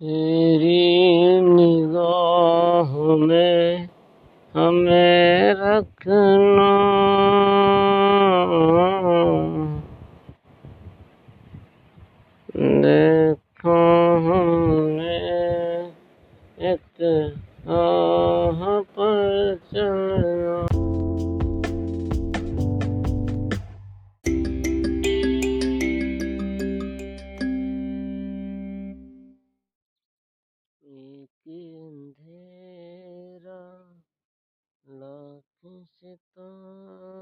तेरी निगाह में हमें रखना। देखा हमने एक आह पर चलना एक अंधेरा लाख सितारों